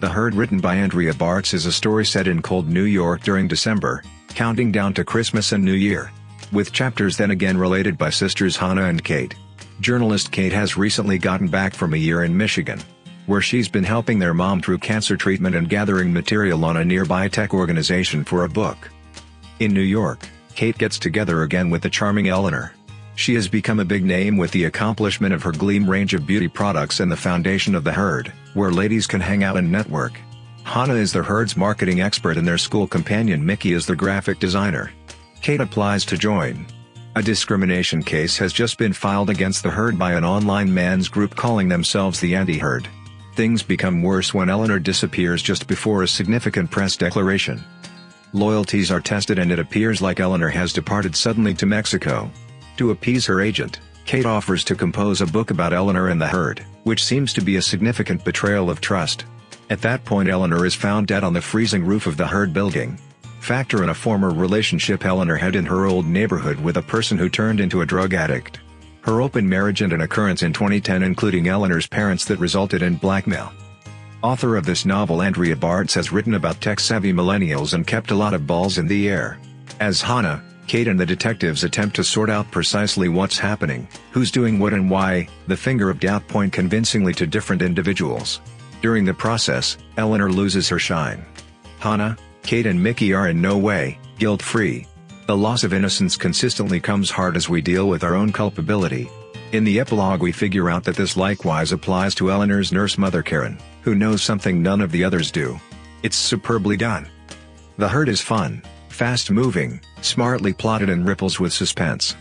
The Herd written by Andrea Bartz is a story set in cold New York during December, counting down to Christmas and New Year. With chapters then again related by sisters Hannah and Kate. Journalist Kate has recently gotten back from a year in Michigan, where she's been helping their mom through cancer treatment and gathering material on a nearby tech organization for a book. In New York, Kate gets together again with the charming Eleanor. She has become a big name with the accomplishment of her Gleam range of beauty products and the foundation of the Herd, where ladies can hang out and network. Hannah is the Herd's marketing expert and their school companion Mickey is the graphic designer. Kate applies to join. A discrimination case has just been filed against the Herd by an online man's group calling themselves the Anti-Herd. Things become worse when Eleanor disappears just before a significant press declaration. Loyalties are tested and it appears like Eleanor has departed suddenly to Mexico. To appease her agent, Kate offers to compose a book about Eleanor and the herd, which seems to be a significant betrayal of trust. At that point Eleanor is found dead on the freezing roof of the herd building. Factor in a former relationship Eleanor had in her old neighborhood with a person who turned into a drug addict. Her open marriage and an occurrence in 2010 including Eleanor's parents that resulted in blackmail. Author of this novel Andrea Bartz has written about tech-savvy millennials and kept a lot of balls in the air. As Hannah, Kate and the detectives attempt to sort out precisely what's happening, who's doing what and why, the finger of doubt point convincingly to different individuals. During the process, Eleanor loses her shine. Hannah, Kate and Mickey are in no way, guilt-free. The loss of innocence consistently comes hard as we deal with our own culpability. In the epilogue we figure out that this likewise applies to Eleanor's nurse mother Karen, who knows something none of the others do. It's superbly done. The Herd is fun, fast-moving, smartly plotted and ripples with suspense.